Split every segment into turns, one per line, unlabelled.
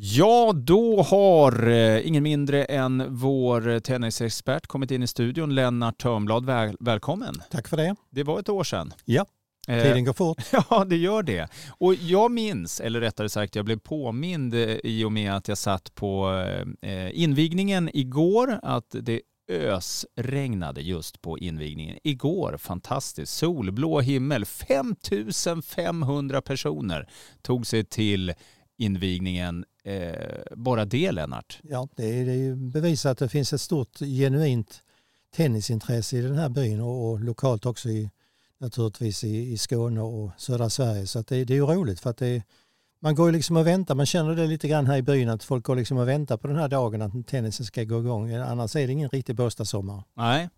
Ja, då har eh, ingen mindre än vår tennisexpert kommit in i studion, Lennart Törnblad. Väl, välkommen.
Tack för det.
Det var ett år sedan.
Ja,
Eh,
tiden går fort.
Ja, det gör det. Och jag minns, eller rättare sagt jag blev påmind eh, i och med att jag satt på invigningen igår, att det ösregnade just på invigningen. Igår, fantastiskt, solblå himmel. 5500 personer tog sig till invigningen. Eh, bara det, Lennart.
Ja, det är, det är bevisat att det finns ett stort genuint tennisintresse i den här byn och, och lokalt också i, naturligtvis i, i Skåne och södra Sverige. Så det, det är ju roligt för att det, man går ju liksom och väntar, man känner det lite grann här i byn att folk går liksom och väntar på den här dagen att tennisen ska gå igång. Annars är det ingen riktig Båstadsommar.
Nej,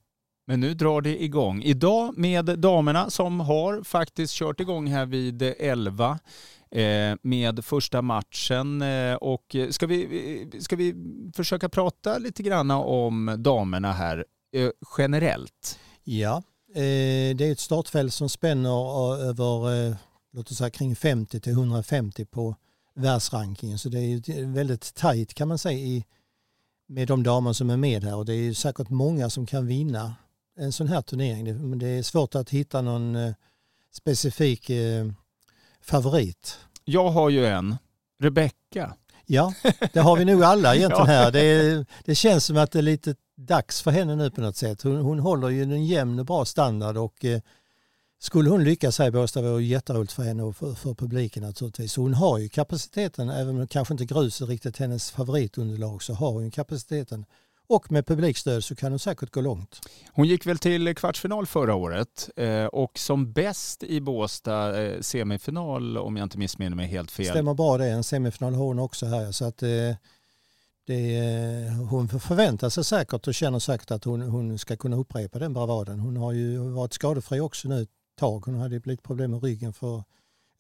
men nu drar det igång. Idag med damerna som har faktiskt kört igång här vid 11 eh, med första matchen. Eh, och ska vi, eh, ska vi försöka prata lite grann om damerna här generellt?
Ja, det är ett startfält som spänner över låt oss säga kring 50 till 150 på världsrankingen. Så det är väldigt tajt kan man säga i, med de damer som är med här och det är säkert många som kan vinna en sån här turnering. Det, är svårt att hitta någon eh, specifik eh, favorit.
Jag har ju en, Rebecca.
Ja, det har vi nog alla egentligen här. Det, det, känns som att det är lite dags för henne nu på något sätt. Hon, hon håller ju en jämn och bra standard och eh, skulle hon lyckas här i Båstad vore det jätteroligt för henne och för, för publiken naturligtvis. Så hon har ju kapaciteten, även om kanske inte grus är riktigt hennes favoritunderlag så har hon kapaciteten. Och med publikstöd så kan hon säkert gå långt.
Hon gick väl till kvartsfinal förra året eh, och som bäst i Båstad eh, semifinal om jag inte missminner mig helt fel.
Stämmer bra det, en semifinal har hon också här. Så att, eh, det, hon förväntar sig säkert och känner säkert att hon, hon ska kunna upprepa den bravaden. Hon har ju varit skadefri också nu tag. Hon hade lite problem med ryggen för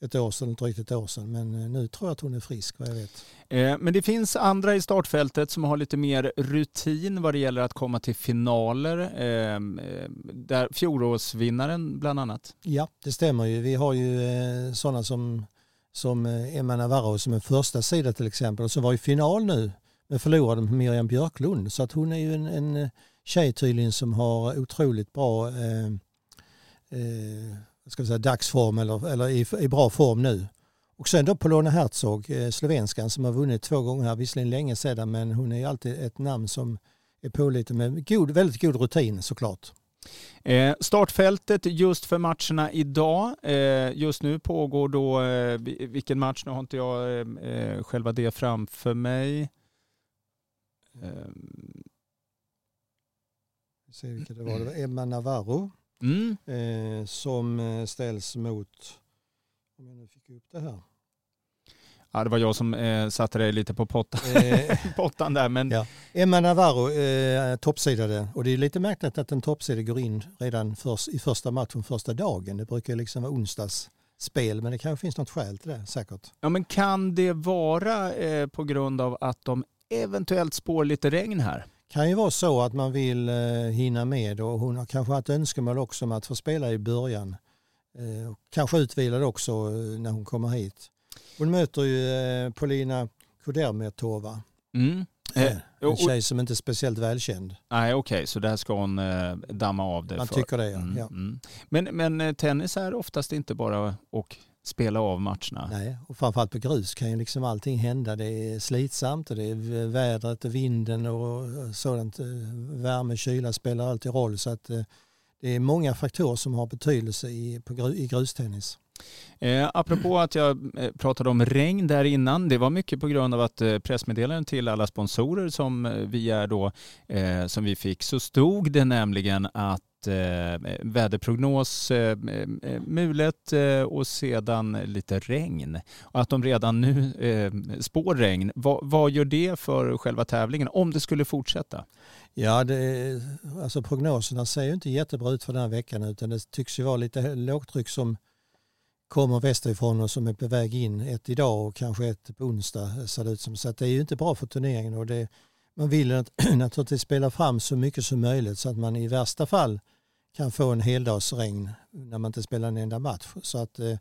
ett år sedan, drygt ett år sedan. Men eh, nu tror jag att hon är frisk vad jag vet.
Eh, men det finns andra i startfältet som har lite mer rutin vad det gäller att komma till finaler. Ehm, eh, där fjolårsvinnaren bland annat.
Ja, det stämmer ju. Vi har ju sådana som, som Emma Navarro som en första sida till exempel och som var i final nu men förlorade med Miriam Björklund. Så att hon är ju en, en tjej tydligen som har otroligt bra eh, eh, ska vi säga, dagsform eller, eller i, i bra form nu. Och sen då Polona Herzog, eh, slovenskan som har vunnit två gånger här, visserligen länge sedan men hon är ju alltid ett namn som är pålitlig med god, väldigt god rutin såklart.
Eh, startfältet just för matcherna idag. Eh, just nu pågår då, eh, vilken match, nu har inte jag eh, eh, själva det framför mig.
Vi ser vilka det var, det var Emma Navarro mm. eh, som eh, ställs mot, om jag nu fick upp det här.
Ja, det var jag som eh, satte dig lite på pottan, eh, pottan där. Men... Ja.
Emma Navarro eh, toppsidade och det är lite märkligt att en toppsida går in redan först, i första matchen första dagen. Det brukar liksom vara onsdagsspel men det kanske finns något skäl till det säkert.
Ja men kan det vara eh, på grund av att de eventuellt spår lite regn här?
Kan ju vara så att man vill eh, hinna med och hon har kanske haft önskemål också om att få spela i början. Eh, kanske utvilad också eh, när hon kommer hit. Hon möter ju Polina Kudermetova. Mm. En tjej som inte är speciellt välkänd.
Nej okej, okay. så där ska hon damma av det
Man för. tycker det ja. Mm, ja. Mm.
Men, men tennis är oftast inte bara att spela av matcherna.
Nej, och framförallt på grus kan ju liksom allting hända. Det är slitsamt och det är vädret och vinden och sådant. Eh, värme, kyla spelar alltid roll. Så att eh, det är många faktorer som har betydelse i, på, i grustennis.
Eh, apropå att jag eh, pratade om regn där innan, det var mycket på grund av att eh, pressmeddelanden till alla sponsorer som eh, vi är då, eh, som vi fick, så stod det nämligen att eh, eh väderprognos, eh, mulet eh, och sedan lite regn. Och att de redan nu eh, spår regn. Va, vad gör det för själva tävlingen om det skulle fortsätta?
Ja, det, alltså prognoserna ser ju inte jättebra ut för den här veckan utan det tycks ju vara lite lågtryck som kommer västerifrån och som är på väg in. Ett idag och kanske ett på onsdag eh, ser det ut som. Så det är ju inte bra för turneringen och det, man vill naturligtvis spela fram så mycket som möjligt så att man i värsta fall kan få en heldagsregn när man inte spelar en enda match. Så att eh,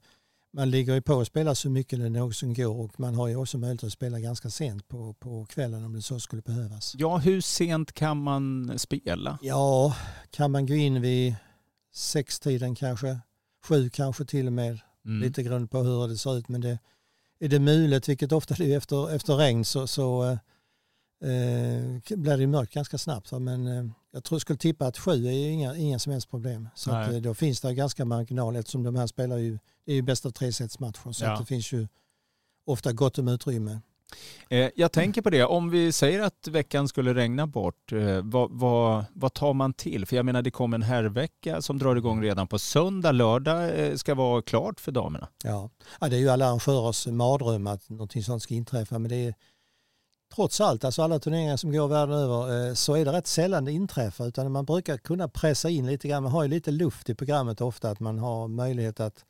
man ligger ju på och spelar så mycket det någonsin går och man har ju också möjlighet att spela ganska sent på, på kvällen om det så skulle behövas.
Ja, hur sent kan man spela?
Ja, kan man gå in vid sextiden kanske, sju kanske till och med, mm. lite grund på hur det ser ut. Men det, är det mulet, vilket ofta det är efter, efter regn, så, så eh, eh blir det mörkt ganska snabbt. Men eh, jag tror jag skulle tippa att sju är inga, inga som helst problem. Så att, eh, då finns det ganska marginal eftersom de här spelar ju, det är ju bäst av tre sets matcher. Så ja. att det finns ju ofta gott om utrymme.
Eh, jag tänker på det, om vi säger att veckan skulle regna bort, eh, vad, vad, vad tar man till? För jag menar det kommer en herrvecka som drar igång redan på söndag, lördag eh, ska vara klart för damerna.
Ja, ja det är ju alla arrangörers mardröm att någonting sånt ska inträffa men det är trots allt, alltså alla turneringar som går världen över så är det rätt sällan det inträffar utan man brukar kunna pressa in lite grann, man har ju lite luft i programmet ofta att man har möjlighet att,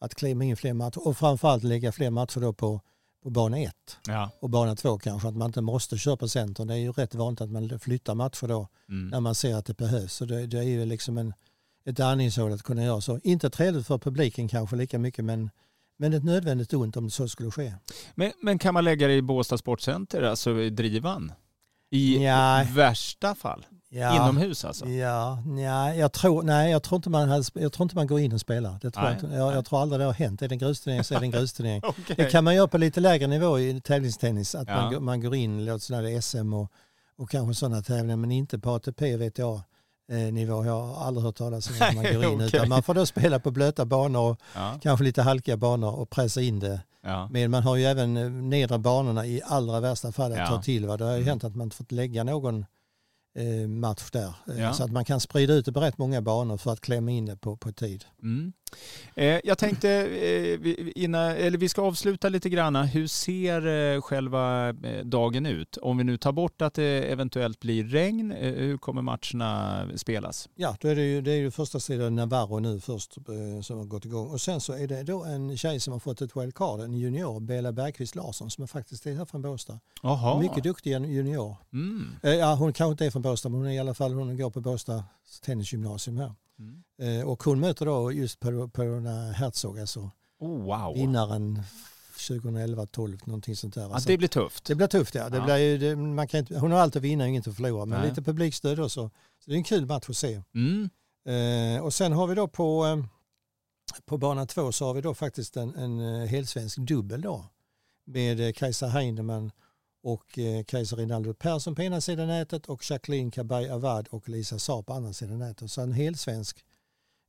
att klämma in fler matcher och framförallt lägga fler matcher då på på bana 1 ja. och bana 2 kanske, att man inte måste köra på centern. Det är ju rätt vanligt att man flyttar matcher då mm. när man ser att det behövs. Så det, det är ju liksom en, ett andningshål att kunna göra så. Inte trevligt för publiken kanske lika mycket men, men ett nödvändigt ont om det så skulle ske.
Men, men kan man lägga det i Båstad Sportcenter, alltså i drivan? I ja. värsta fall? Ja, Inomhus alltså?
Ja, ja jag, tror, nej, jag, tror inte man hade, jag tror inte man går in och spelar. Det tror jag, jag, jag, tror aldrig det har hänt. Är det en grusturnering så är det en grusturnering. okay. Det kan man göra på lite lägre nivå i tävlingstennis. Att ja. man, man går in, låt säga SM och, och kanske sådana tävlingar, men inte på ATP vet jag eh, nivå. Jag har aldrig hört talas om att man går in. okay. Utan man får då spela på blöta banor och ja. kanske lite halkiga banor och pressa in det. Ja. Men man har ju även eh, nedre banorna i allra värsta fall att ja. ta till. Va? Det har ju mm. hänt att man fått lägga någon Eh, match där. Så att man kan sprida ut det på rätt många banor för att klämma in det på, på tid. Mm.
Eh, jag tänkte, eh, innan, eller vi ska avsluta lite grann. Hur ser eh, själva dagen ut? Om vi nu tar bort att det eventuellt blir regn, hur kommer matcherna spelas?
Ja, då är det ju, det är ju första sidan Navarro nu först som har gått igång. Och sen så är det då en tjej som har fått ett wildcard, en junior, Bela Bergqvist Larsson, som är faktiskt är här från Båstad. Mycket duktig junior. Mm. Ja, hon kanske inte är från Båstad, men hon är i alla fall, hon går på Båstad tennisgymnasium här. Mm. Eh, och hon möter då just Perona Herzog, alltså oh, wow. vinnaren 2011-12, någonting sånt där.
Alltså, ja, det blir tufft.
Det blir tufft ja. Det ja. Blir, det, man kan inte, hon har allt att vinna och inget att förlora, men Nej. lite publikstöd också. Så det är en kul match att se. Mm. Eh, och sen har vi då på, eh, på bana två så har vi då faktiskt en, en eh, helsvensk dubbel då med Kajsa Heinemann och eh, Kajsa Rinaldo Persson på ena sidan nätet och Jacqueline Kabay Avad och Lisa Saab på andra sidan nätet. Så en helsvensk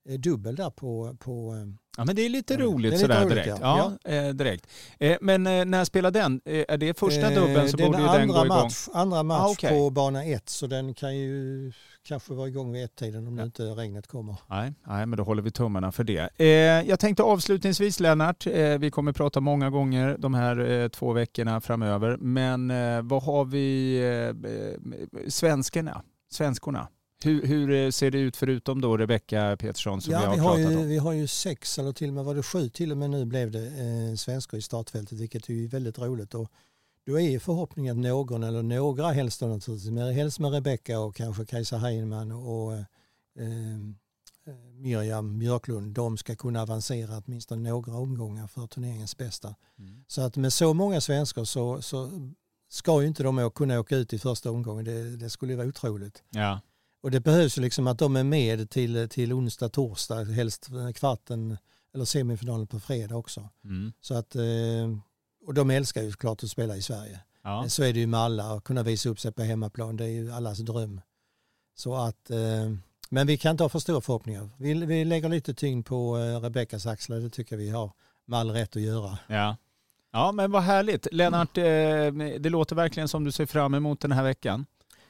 dubbel där på, på eh,
Ja men det är lite ja, roligt är sådär roligt, direkt. Ja. ja. Eh, direkt. Eh, men eh, när spelar den? är det första dubben så borde ju den gå igång?
Andra match ah, okay. på bana 1 så den kan ju kanske vara igång vid ett-tiden om ja. inte regnet kommer.
Nej, nej, men då håller vi tummarna för det. jag tänkte avslutningsvis Lennart, vi kommer prata många gånger de här två veckorna framöver, men vad har vi svenskarna, svenskorna? Hur, hur, eh, ser det ut förutom då Rebecka Petersson som
ja,
vi har,
vi har
pratat
ju,
om?
Vi har ju sex eller till och med var det sju till och med nu blev det eh, svenskar i startfältet vilket är väldigt roligt. Och då är förhoppningen att någon eller några helst då naturligtvis, men helst med Rebecka och kanske Kajsa Heinemann och eh, eh, Miriam Björklund, de ska kunna avancera åtminstone några omgångar för turneringens bästa. Mm. Så att med så många svenskar så, så ska ju inte de kunna åka ut i första omgången. Det, det skulle vara otroligt. Ja. Och det behövs ju liksom att de är med till, till onsdag, torsdag, helst kvarten eller semifinalen på fredag också. Mm. Så att, eh, och de älskar ju såklart att spela i Sverige. Ja. Så är det ju med alla, att kunna visa upp sig på hemmaplan, det är ju allas dröm. Så att, eh, men vi kan inte ha för stora förhoppningar. Vi, vi lägger lite tyngd på eh, Rebeckas axlar, det tycker vi har med all rätt att göra.
Ja. Ja men vad härligt. Lennart, det låter verkligen som du ser fram emot den här veckan.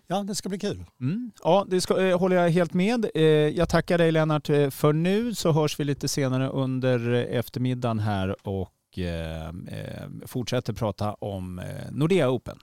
Ja, det ska bli kul.
Mm. Ja, det ska, eh, håller jag helt med. Eh, jag tackar dig Lennart eh, för nu så hörs vi lite senare under eh, eftermiddagen här och eh, eh fortsätter prata om eh, Nordea Open.